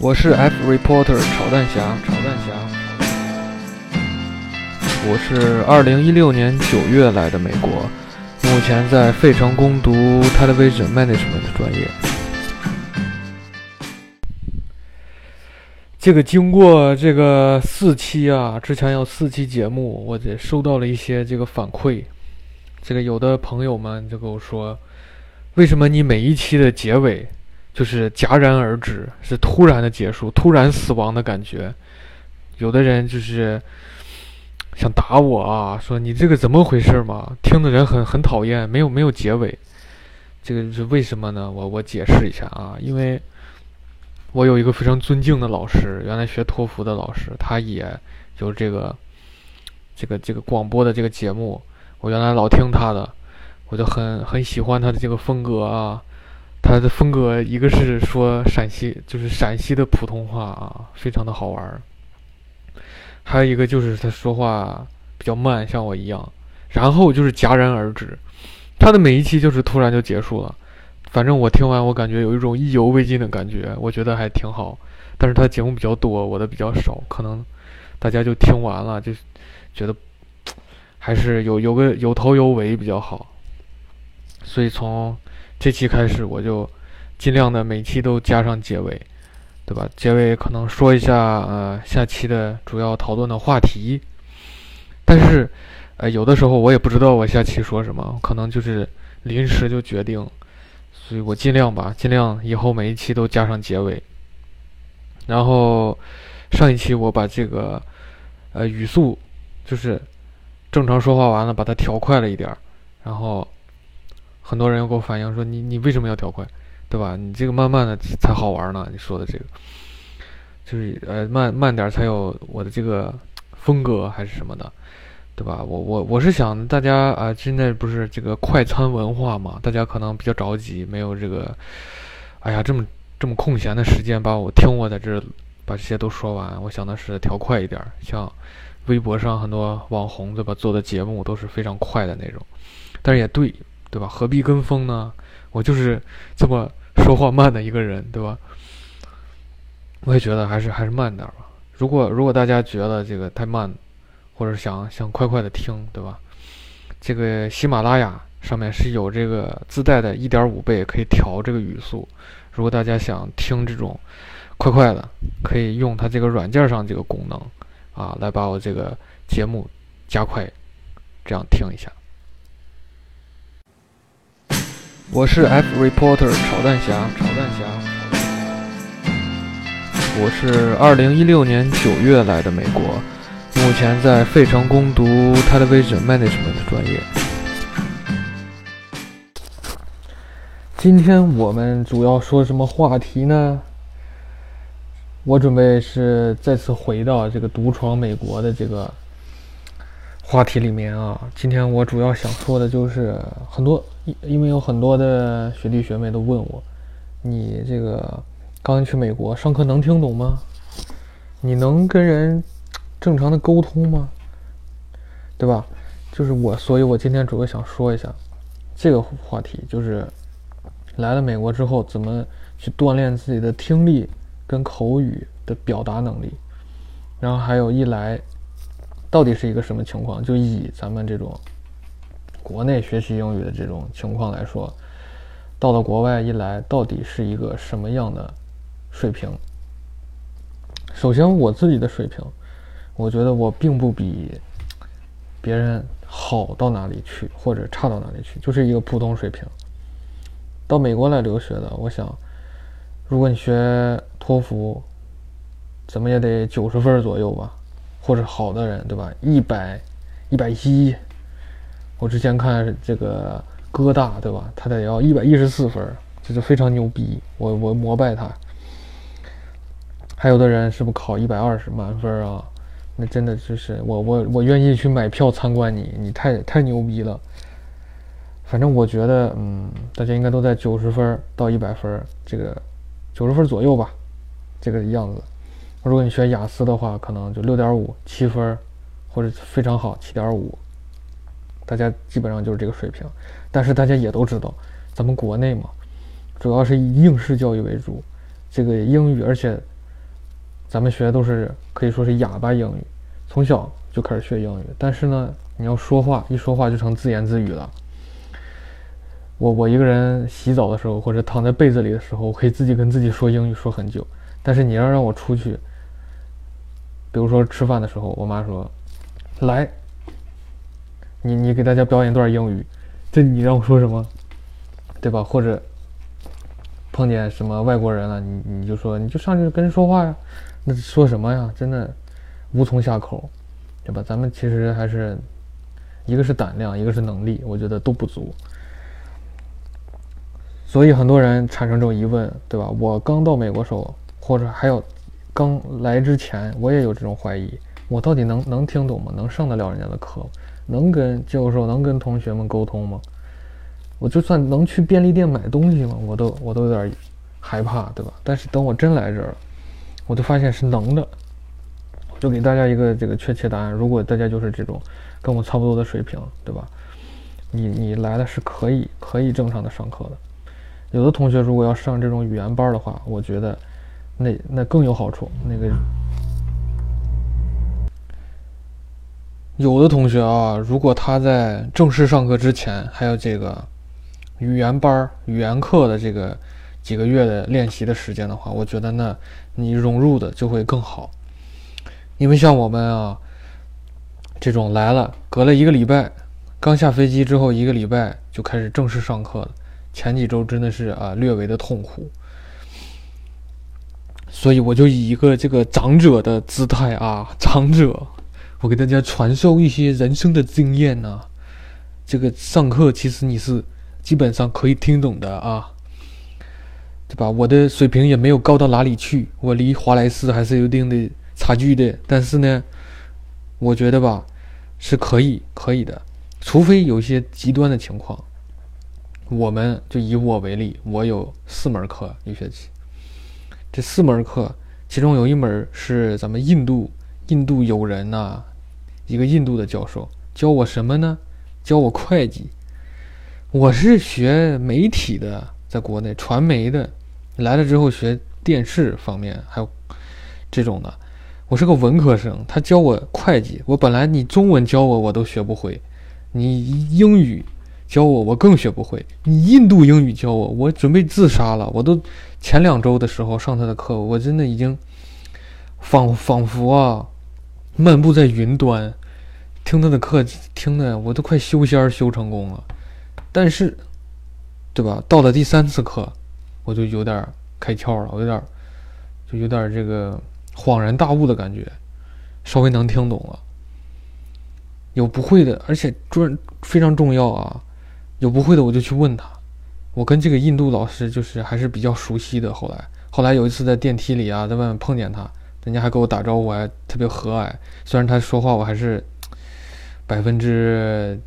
我是 F reporter 炒蛋侠，炒蛋侠。我是二零一六年九月来的美国，目前在费城攻读 Television Management 专业。这个经过这个四期啊，之前有四期节目，我这收到了一些这个反馈。这个有的朋友们就跟我说，为什么你每一期的结尾就是戛然而止，是突然的结束，突然死亡的感觉？有的人就是想打我啊，说你这个怎么回事嘛？听的人很很讨厌，没有没有结尾，这个是为什么呢？我我解释一下啊，因为我有一个非常尊敬的老师，原来学托福的老师，他也有这个这个这个广播的这个节目。我原来老听他的，我就很很喜欢他的这个风格啊。他的风格一个是说陕西，就是陕西的普通话啊，非常的好玩儿。还有一个就是他说话比较慢，像我一样。然后就是戛然而止，他的每一期就是突然就结束了。反正我听完，我感觉有一种意犹未尽的感觉，我觉得还挺好。但是他节目比较多，我的比较少，可能大家就听完了就觉得。还是有有个有头有尾比较好，所以从这期开始我就尽量的每期都加上结尾，对吧？结尾可能说一下呃下期的主要讨论的话题，但是呃有的时候我也不知道我下期说什么，可能就是临时就决定，所以我尽量吧，尽量以后每一期都加上结尾。然后上一期我把这个呃语速就是。正常说话完了，把它调快了一点儿，然后很多人又给我反映说：“你你为什么要调快，对吧？你这个慢慢的才好玩呢。”你说的这个就是呃慢慢点才有我的这个风格还是什么的，对吧？我我我是想大家啊，现在不是这个快餐文化嘛，大家可能比较着急，没有这个哎呀这么这么空闲的时间把我听我在这把这些都说完。我想的是调快一点，像。微博上很多网红对吧做的节目都是非常快的那种，但是也对对吧？何必跟风呢？我就是这么说话慢的一个人，对吧？我也觉得还是还是慢点吧。如果如果大家觉得这个太慢，或者想想快快的听，对吧？这个喜马拉雅上面是有这个自带的1.5倍可以调这个语速。如果大家想听这种快快的，可以用它这个软件上这个功能。啊，来把我这个节目加快，这样听一下。我是 F reporter 炒蛋侠，炒蛋侠。我是二零一六年九月来的美国，目前在费城攻读 Television Management 专业。今天我们主要说什么话题呢？我准备是再次回到这个独闯美国的这个话题里面啊。今天我主要想说的就是很多，因因为有很多的学弟学妹都问我，你这个刚去美国上课能听懂吗？你能跟人正常的沟通吗？对吧？就是我，所以我今天主要想说一下这个话题，就是来了美国之后怎么去锻炼自己的听力。跟口语的表达能力，然后还有一来，到底是一个什么情况？就以咱们这种国内学习英语的这种情况来说，到了国外一来，到底是一个什么样的水平？首先，我自己的水平，我觉得我并不比别人好到哪里去，或者差到哪里去，就是一个普通水平。到美国来留学的，我想。如果你学托福，怎么也得九十分左右吧，或者好的人，对吧？一百、一百一。我之前看这个哥大，对吧？他得要一百一十四分，这就非常牛逼，我我膜拜他。还有的人是不是考一百二十满分啊？那真的就是我我我愿意去买票参观你，你太太牛逼了。反正我觉得，嗯，大家应该都在九十分到一百分这个。九十分左右吧，这个样子。如果你学雅思的话，可能就六点五、七分，或者非常好七点五。大家基本上就是这个水平。但是大家也都知道，咱们国内嘛，主要是以应试教育为主。这个英语，而且咱们学的都是可以说是哑巴英语，从小就开始学英语。但是呢，你要说话，一说话就成自言自语了。我我一个人洗澡的时候，或者躺在被子里的时候，我可以自己跟自己说英语说很久。但是你要让我出去，比如说吃饭的时候，我妈说：“来，你你给大家表演段英语。”这你让我说什么？对吧？或者碰见什么外国人了，你你就说你就上去跟人说话呀。那说什么呀？真的无从下口，对吧？咱们其实还是一个是胆量，一个是能力，我觉得都不足。所以很多人产生这种疑问，对吧？我刚到美国时候，或者还有刚来之前，我也有这种怀疑：我到底能能听懂吗？能上得了人家的课吗？能跟教授、能跟同学们沟通吗？我就算能去便利店买东西吗？我都我都有点害怕，对吧？但是等我真来这儿了，我就发现是能的。就给大家一个这个确切答案：如果大家就是这种跟我差不多的水平，对吧？你你来的是可以可以正常的上课的。有的同学如果要上这种语言班的话，我觉得那那更有好处。那个有的同学啊，如果他在正式上课之前还有这个语言班、语言课的这个几个月的练习的时间的话，我觉得那你融入的就会更好。因为像我们啊这种来了，隔了一个礼拜，刚下飞机之后一个礼拜就开始正式上课了。前几周真的是啊，略微的痛苦，所以我就以一个这个长者的姿态啊，长者，我给大家传授一些人生的经验呢。这个上课其实你是基本上可以听懂的啊，对吧？我的水平也没有高到哪里去，我离华莱士还是有一定的差距的。但是呢，我觉得吧，是可以可以的，除非有一些极端的情况。我们就以我为例，我有四门课一学期。这四门课，其中有一门是咱们印度印度友人呐，一个印度的教授教我什么呢？教我会计。我是学媒体的，在国内传媒的，来了之后学电视方面，还有这种的。我是个文科生，他教我会计。我本来你中文教我我都学不会，你英语。教我，我更学不会。你印度英语教我，我准备自杀了。我都前两周的时候上他的课，我真的已经仿仿佛啊，漫步在云端，听他的课，听的我都快修仙修成功了。但是，对吧？到了第三次课，我就有点开窍了，我有点就有点这个恍然大悟的感觉，稍微能听懂了。有不会的，而且专非常重要啊。有不会的我就去问他，我跟这个印度老师就是还是比较熟悉的。后来，后来有一次在电梯里啊，在外面碰见他，人家还给我打招呼，还特别和蔼。虽然他说话我还是百分之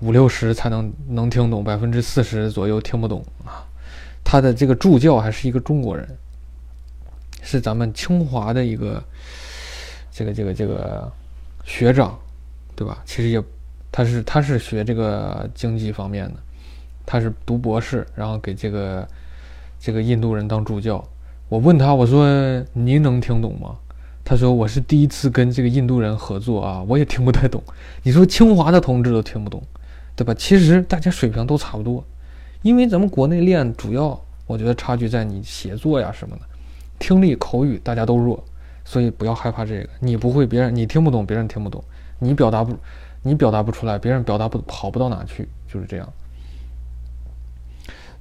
五六十才能能听懂，百分之四十左右听不懂啊。他的这个助教还是一个中国人，是咱们清华的一个这个这个这个学长，对吧？其实也。他是他是学这个经济方面的，他是读博士，然后给这个这个印度人当助教。我问他，我说您能听懂吗？他说我是第一次跟这个印度人合作啊，我也听不太懂。你说清华的同志都听不懂，对吧？其实大家水平都差不多，因为咱们国内练主要，我觉得差距在你写作呀什么的，听力口语大家都弱，所以不要害怕这个。你不会，别人你听不懂，别人听不懂，你表达不。你表达不出来，别人表达不好不到哪去，就是这样。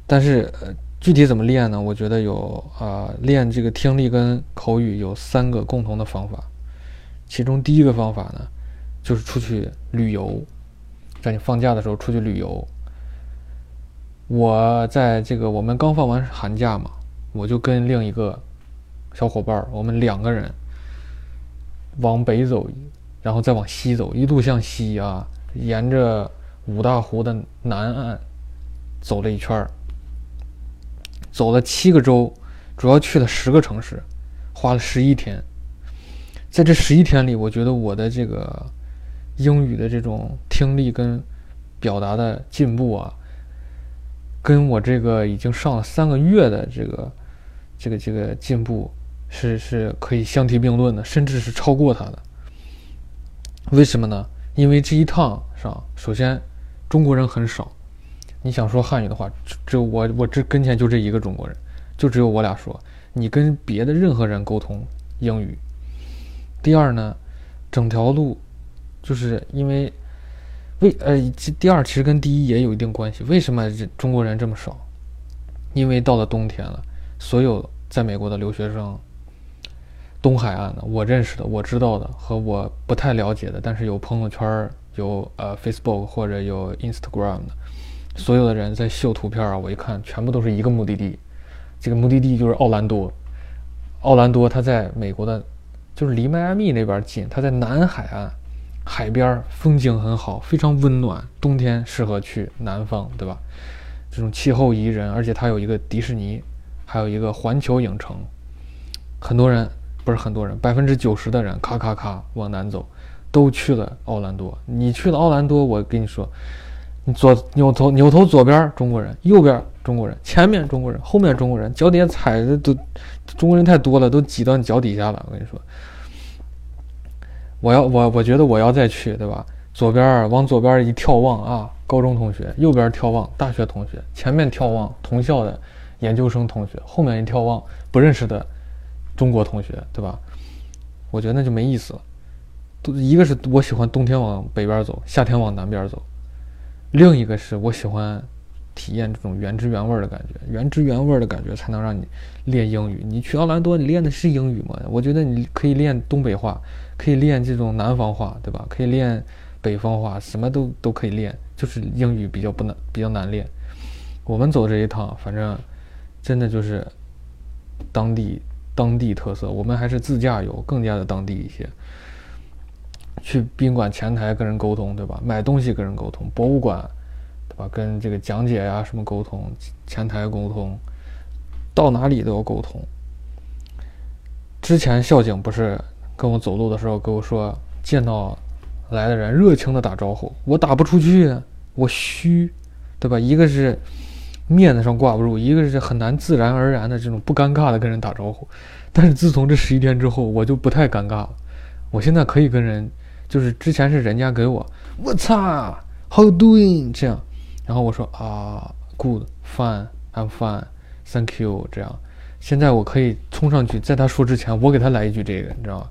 但是，呃，具体怎么练呢？我觉得有啊，练这个听力跟口语有三个共同的方法。其中第一个方法呢，就是出去旅游，在你放假的时候出去旅游。我在这个我们刚放完寒假嘛，我就跟另一个小伙伴儿，我们两个人往北走。然后再往西走，一路向西啊，沿着五大湖的南岸走了一圈儿，走了七个州，主要去了十个城市，花了十一天。在这十一天里，我觉得我的这个英语的这种听力跟表达的进步啊，跟我这个已经上了三个月的这个这个这个进步是是可以相提并论的，甚至是超过它的。为什么呢？因为这一趟上，首先中国人很少。你想说汉语的话，只有我，我这跟前就这一个中国人，就只有我俩说。你跟别的任何人沟通英语。第二呢，整条路就是因为为呃，这第二其实跟第一也有一定关系。为什么中国人这么少？因为到了冬天了，所有在美国的留学生，东海岸的我认识的、我知道的和我不太了解的，但是有朋友圈、有呃 Facebook 或者有 Instagram 的，所有的人在秀图片啊，我一看，全部都是一个目的地。这个目的地就是奥兰多，奥兰多它在美国的，就是离迈阿密那边近，它在南海岸，海边风景很好，非常温暖，冬天适合去南方，对吧？这种气候宜人，而且它有一个迪士尼，还有一个环球影城，很多人不是很多人，百分之九十的人咔咔咔往南走，都去了奥兰多。你去了奥兰多，我跟你说，你左扭头扭头左边中国人，右边。中国人前面中国人后面中国人脚底下踩的都中国人太多了，都挤到你脚底下了。我跟你说，我要我我觉得我要再去，对吧？左边往左边一眺望啊，高中同学；右边眺望大学同学；前面眺望同校的研究生同学；后面一眺望不认识的中国同学，对吧？我觉得那就没意思了。都一个是我喜欢冬天往北边走，夏天往南边走；另一个是我喜欢。体验这种原汁原味的感觉，原汁原味的感觉才能让你练英语。你去奥兰多，你练的是英语吗？我觉得你可以练东北话，可以练这种南方话，对吧？可以练北方话，什么都都可以练，就是英语比较不难，比较难练。我们走这一趟，反正真的就是当地当地特色。我们还是自驾游，更加的当地一些。去宾馆前台跟人沟通，对吧？买东西跟人沟通，博物馆。对吧？跟这个讲解呀，什么沟通，前台沟通，到哪里都要沟通。之前校警不是跟我走路的时候跟我说，见到来的人热情的打招呼，我打不出去，我虚，对吧？一个是面子上挂不住，一个是很难自然而然的这种不尴尬的跟人打招呼。但是自从这十一天之后，我就不太尴尬了。我现在可以跟人，就是之前是人家给我，我操，How doing 这样。然后我说啊，good，fine，I'm fine，thank you，这样，现在我可以冲上去，在他说之前，我给他来一句这个，你知道吗？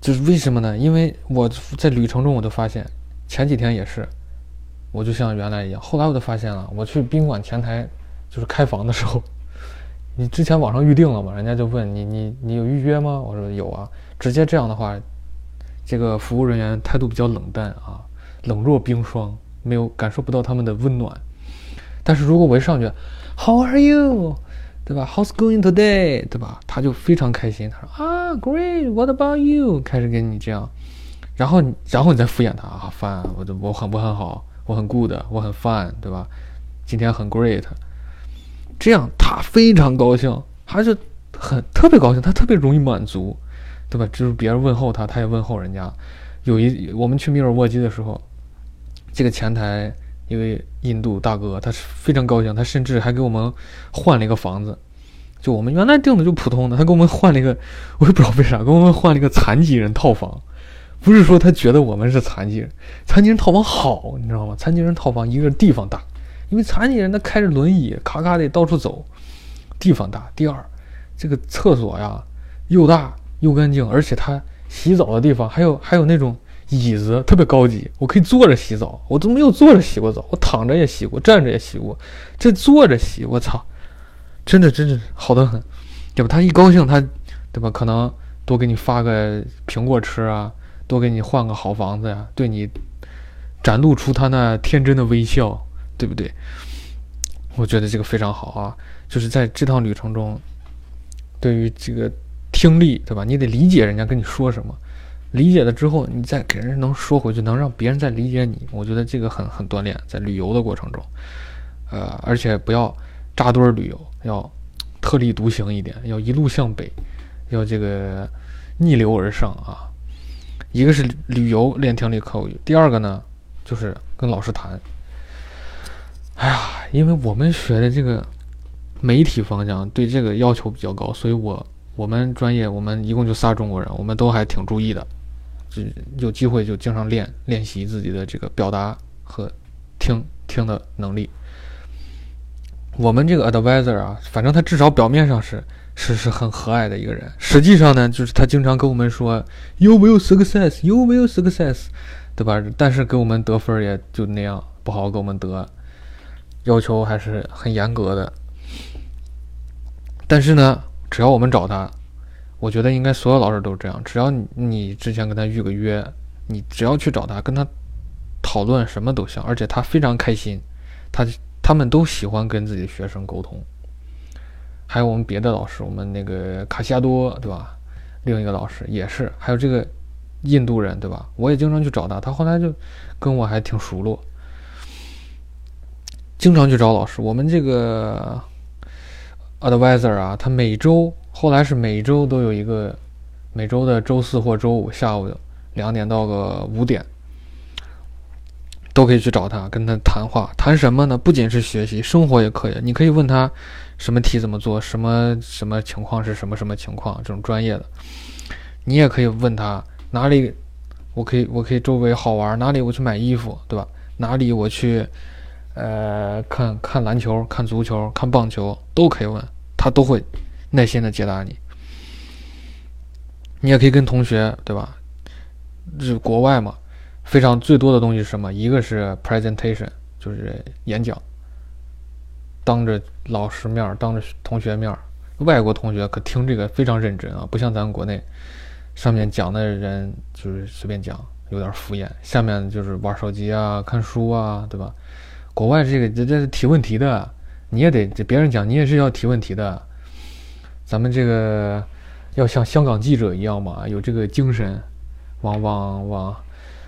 就是为什么呢？因为我在旅程中，我都发现，前几天也是，我就像原来一样，后来我就发现了，我去宾馆前台，就是开房的时候，你之前网上预定了吗？人家就问你，你你有预约吗？我说有啊，直接这样的话，这个服务人员态度比较冷淡啊。冷若冰霜，没有感受不到他们的温暖。但是如果我一上去，How are you？对吧？How's going today？对吧？他就非常开心。他说啊，Great！What about you？开始跟你这样，然后你然后你再敷衍他啊，Fine！我我很不很好，我很 Good，我很 fun，对吧？今天很 Great。这样他非常高兴，他就很特别高兴，他特别容易满足，对吧？就是别人问候他，他也问候人家。有一我们去密尔沃基的时候。这个前台一位印度大哥，他是非常高兴，他甚至还给我们换了一个房子。就我们原来订的就普通的，他给我们换了一个，我也不知道为啥，给我们换了一个残疾人套房。不是说他觉得我们是残疾人，残疾人套房好，你知道吗？残疾人套房一个地方大，因为残疾人他开着轮椅，咔咔得到处走，地方大。第二，这个厕所呀又大又干净，而且他洗澡的地方还有还有那种。椅子特别高级，我可以坐着洗澡。我都没有坐着洗过澡，我躺着也洗过，站着也洗过，这坐着洗，我操，真的真的好的很，对吧？他一高兴，他，对吧？可能多给你发个苹果吃啊，多给你换个好房子呀，对你展露出他那天真的微笑，对不对？我觉得这个非常好啊，就是在这趟旅程中，对于这个听力，对吧？你得理解人家跟你说什么。理解了之后，你再给人能说回去，能让别人再理解你，我觉得这个很很锻炼，在旅游的过程中，呃，而且不要扎堆旅游，要特立独行一点，要一路向北，要这个逆流而上啊。一个是旅游练听力口语，第二个呢就是跟老师谈。哎呀，因为我们学的这个媒体方向对这个要求比较高，所以我我们专业我们一共就仨中国人，我们都还挺注意的，就有机会就经常练练习自己的这个表达和听听的能力。我们这个 advisor 啊，反正他至少表面上是是是很和蔼的一个人，实际上呢，就是他经常跟我们说 you will success，you will success，对吧？但是给我们得分也就那样，不好给我们得，要求还是很严格的。但是呢，只要我们找他，我觉得应该所有老师都是这样，只要你你之前跟他预个约，你只要去找他，跟他讨论什么都行，而且他非常开心，他。他们都喜欢跟自己的学生沟通，还有我们别的老师，我们那个卡西亚多，对吧？另一个老师也是，还有这个印度人，对吧？我也经常去找他，他后来就跟我还挺熟络，经常去找老师。我们这个 advisor 啊，他每周后来是每周都有一个，每周的周四或周五下午两点到个五点。都可以去找他，跟他谈话，谈什么呢？不仅是学习，生活也可以。你可以问他什么题怎么做，什么什么情况是什么什么情况，这种专业的。你也可以问他哪里，我可以我可以周围好玩，哪里我去买衣服，对吧？哪里我去，呃，看看篮球、看足球、看棒球都可以问，他都会耐心的解答你。你也可以跟同学，对吧？是国外嘛？非常最多的东西是什么？一个是 presentation，就是演讲，当着老师面儿当着同学面儿外国同学可听这个非常认真啊，不像咱们国内，上面讲的人就是随便讲，有点敷衍，下面就是玩手机啊、看书啊，对吧？国外这个这这是提问题的，你也得这别人讲，你也是要提问题的。咱们这个要像香港记者一样嘛，有这个精神，往往往。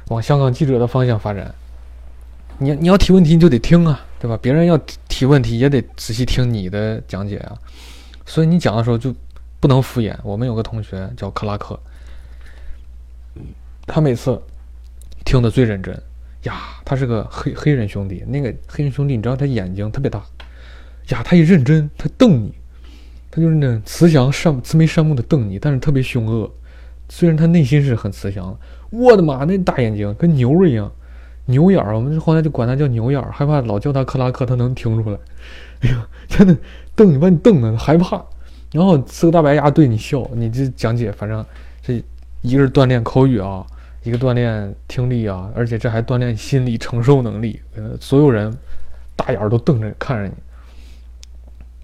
往香港记者的方向发展，你你要提问题你就得听啊，对吧？别人要提问题也得仔细听你的讲解啊，所以你讲的时候就不能敷衍。我们有个同学叫克拉克，他每次听的最认真呀。他是个黑黑人兄弟，那个黑人兄弟你知道他眼睛特别大呀，他一认真他瞪你，他就是那慈祥善慈眉善目的瞪你，但是特别凶恶。虽然他内心是很慈祥的。我的妈，那大眼睛跟牛一样，牛眼儿。我们后来就管他叫牛眼儿，害怕老叫他克拉克，他能听出来。哎呀，真的瞪你，把你瞪的害怕。然后呲个大白牙对你笑，你这讲解，反正这一个是锻炼口语啊，一个锻炼听力啊，而且这还锻炼心理承受能力。呃，所有人大眼儿都瞪着看着你，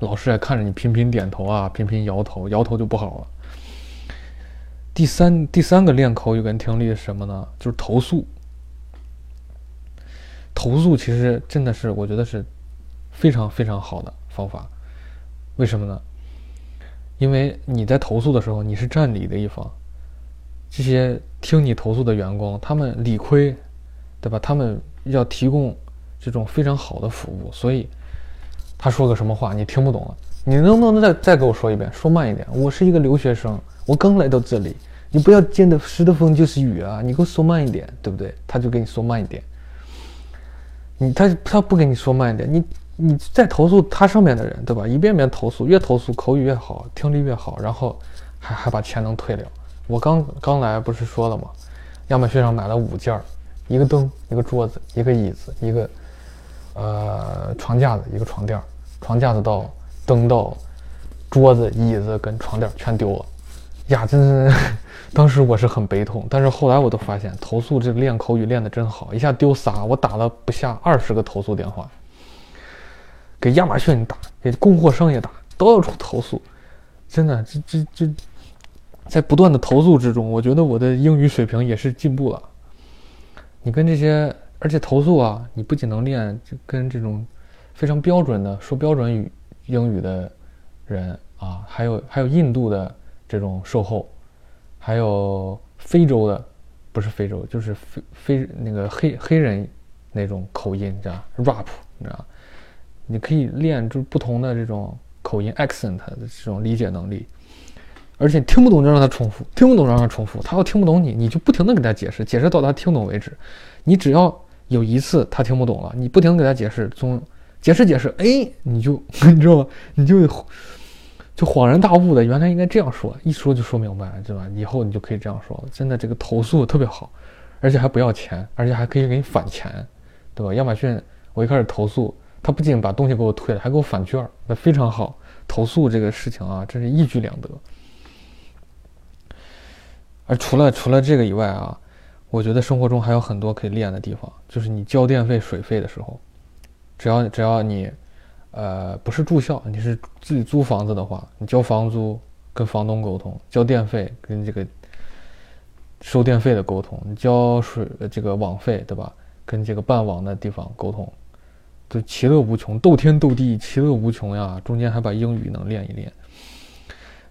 老师也看着你，频频点头啊，频频摇头，摇头就不好了。第三第三个练口语跟听力是什么呢？就是投诉。投诉其实真的是我觉得是非常非常好的方法。为什么呢？因为你在投诉的时候，你是占理的一方。这些听你投诉的员工，他们理亏，对吧？他们要提供这种非常好的服务，所以他说个什么话你听不懂了，你能不能再再给我说一遍？说慢一点。我是一个留学生，我刚来到这里。你不要见的湿的风就是雨啊！你给我说慢一点，对不对？他就给你说慢一点。你他他不给你说慢一点，你你再投诉他上面的人，对吧？一遍遍投诉，越投诉口语越好，听力越好，然后还还把钱能退了。我刚刚来不是说了吗？亚马逊上买了五件儿，一个灯，一个桌子，一个椅子，一个呃床架子，一个床垫儿。床架子到灯到桌子、椅子跟床垫全丢了。呀，真是，当时我是很悲痛，但是后来我都发现，投诉这练口语练得真好，一下丢仨，我打了不下二十个投诉电话，给亚马逊打，给供货商也打，到处投诉，真的，这这这，在不断的投诉之中，我觉得我的英语水平也是进步了。你跟这些，而且投诉啊，你不仅能练，就跟这种非常标准的说标准语英语的人啊，还有还有印度的。这种售后，还有非洲的，不是非洲，就是非非那个黑黑人那种口音，这样 rap，你知道你可以练就不同的这种口音 accent 的这种理解能力，而且听不懂就让他重复，听不懂让他重复，他要听不懂你，你就不停的给他解释，解释到他听懂为止。你只要有一次他听不懂了，你不停的给他解释，总解释解释，哎，你就 你知道吗？你就就恍然大悟的，原来应该这样说，一说就说明白了，对吧？以后你就可以这样说了。真的，这个投诉特别好，而且还不要钱，而且还可以给你返钱，对吧？亚马逊，我一开始投诉，他不仅把东西给我退了，还给我返券，那非常好。投诉这个事情啊，真是一举两得。而除了除了这个以外啊，我觉得生活中还有很多可以练的地方，就是你交电费、水费的时候，只要只要你，呃，不是住校，你是自己租房子的话，你交房租跟房东沟通，交电费跟这个收电费的沟通，你交水这个网费对吧？跟这个办网的地方沟通，就其乐无穷，斗天斗地，其乐无穷呀！中间还把英语能练一练，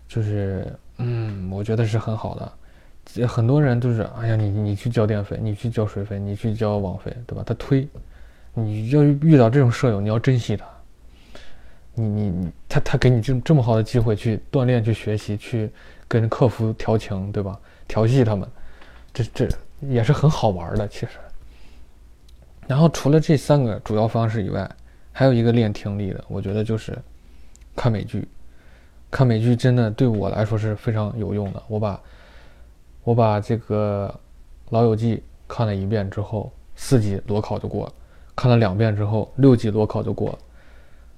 就是嗯，我觉得是很好的。很多人都是，哎呀，你你去交电费，你去交水费，你去交网费，对吧？他推，你要遇到这种舍友，你要珍惜他。你你你，他他给你这这么好的机会去锻炼、去学习、去跟客服调情，对吧？调戏他们，这这也是很好玩的，其实。然后除了这三个主要方式以外，还有一个练听力的，我觉得就是看美剧。看美剧真的对我来说是非常有用的。我把我把这个《老友记》看了一遍之后，四级裸考就过了；看了两遍之后，六级裸考就过了。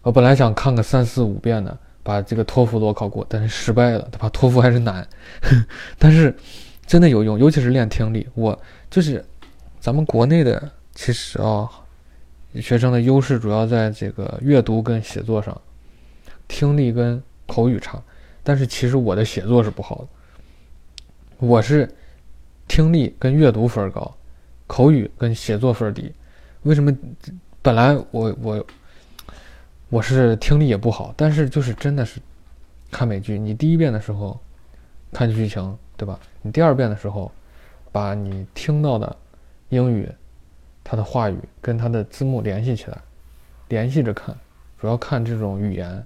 我本来想看个三四五遍的，把这个托福裸考过，但是失败了，对吧？托福还是难，但是真的有用，尤其是练听力。我就是咱们国内的，其实啊，学生的优势主要在这个阅读跟写作上，听力跟口语差，但是其实我的写作是不好的。我是听力跟阅读分高，口语跟写作分低。为什么？本来我我我是听力也不好，但是就是真的是看美剧，你第一遍的时候看剧情，对吧？你第二遍的时候把你听到的英语它的话语跟它的字幕联系起来，联系着看，主要看这种语言。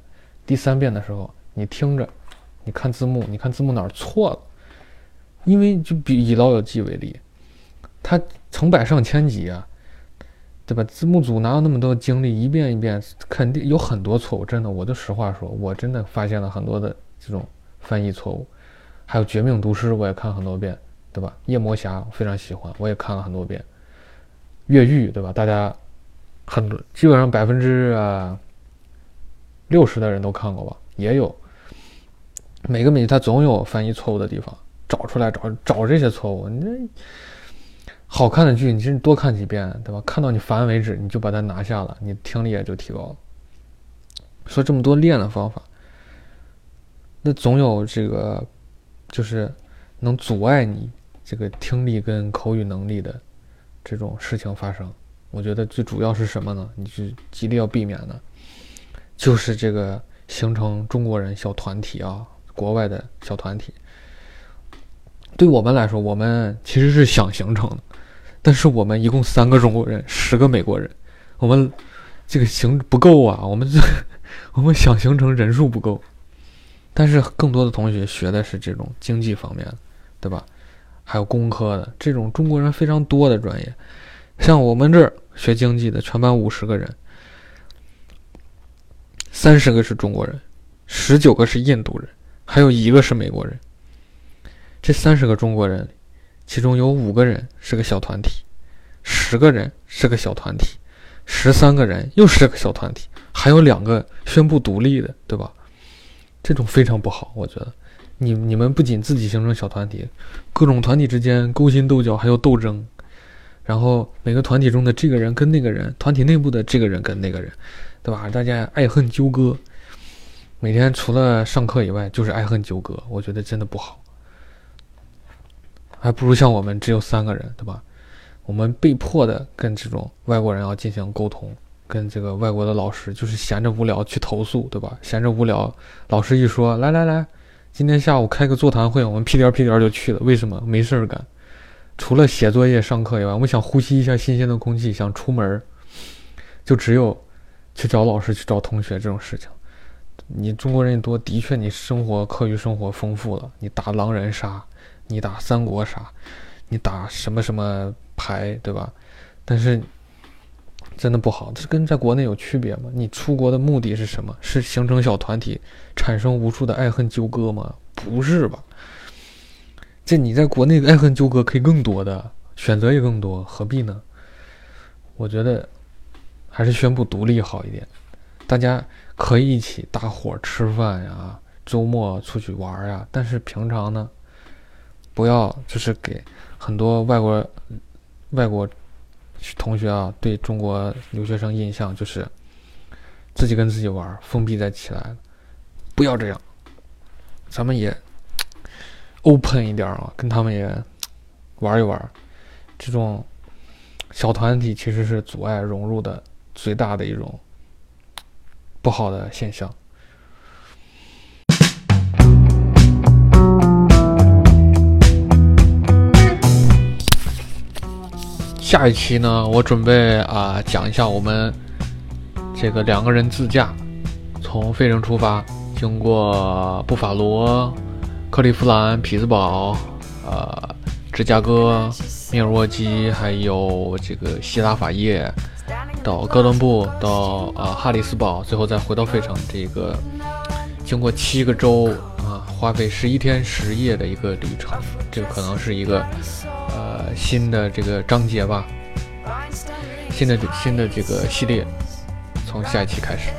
第三遍的时候你听着，你看字幕，你看字幕哪儿错了。因为就比以《老友记》为例，它成百上千集啊，对吧？字幕组哪有那么多精力一遍一遍？肯定有很多错误。真的，我就实话说，我真的发现了很多的这种翻译错误。还有《绝命毒师》，我也看很多遍，对吧？《夜魔侠》非常喜欢，我也看了很多遍。《越狱》，对吧？大家很多基本上百分之啊六十的人都看过吧？也有每个美剧它总有翻译错误的地方。找出来，找找这些错误。你这好看的剧，你是多看几遍，对吧？看到你烦为止，你就把它拿下了，你听力也就提高了。说这么多练的方法，那总有这个就是能阻碍你这个听力跟口语能力的这种事情发生。我觉得最主要是什么呢？你是极力要避免的，就是这个形成中国人小团体啊，国外的小团体。对我们来说，我们其实是想形成的，但是我们一共三个中国人，十个美国人，我们这个形不够啊！我们这 我们想形成人数不够，但是更多的同学学的是这种经济方面的，对吧？还有工科的这种中国人非常多的专业，像我们这儿学经济的，全班五十个人，三十个是中国人，十九个是印度人，还有一个是美国人。这三十个中国人，其中有五个人是个小团体，十个人是个小团体，十三个人又是个小团体，还有两个宣布独立的，对吧？这种非常不好，我觉得。你你们不仅自己形成小团体，各种团体之间勾心斗角，还有斗争，然后每个团体中的这个人跟那个人，团体内部的这个人跟那个人，对吧？大家爱恨纠葛，每天除了上课以外就是爱恨纠葛，我觉得真的不好。还不如像我们只有三个人，对吧？我们被迫的跟这种外国人要进行沟通，跟这个外国的老师就是闲着无聊去投诉，对吧？闲着无聊，老师一说来来来，今天下午开个座谈会，我们屁颠屁颠就去了。为什么？没事儿干，除了写作业、上课以外，我们想呼吸一下新鲜的空气，想出门，就只有去找老师、去找同学这种事情。你中国人多，的确，你生活课余生活丰富了，你打狼人杀。你打三国杀，你打什么什么牌，对吧？但是真的不好。这跟在国内有区别吗？你出国的目的是什么？是形成小团体，产生无数的爱恨纠葛吗？不是吧？这你在国内爱恨纠葛可以更多的选择也更多，何必呢？我觉得还是宣布独立好一点。大家可以一起大伙吃饭呀，周末出去玩呀。但是平常呢，不要就是给很多外国外国同学啊，对中国留学生印象就是自己跟自己玩，封闭在起来。不要这样，咱们也 open 一点啊，跟他们也玩一玩。这种小团体其实是阻碍融入的最大的一种。不好的现象。下一期呢，我准备啊讲一下我们这个两个人自驾，从费城出发，经过布法罗、克利夫兰、匹兹堡、呃芝加哥、密尔沃基，还有这个西拉法叶。到哥伦布，到啊哈里斯堡，最后再回到费城，这个经过七个州啊，花费十一天十夜的一个旅程，这个可能是一个新的这个章节吧，新的新的这个系列，从下一期开始。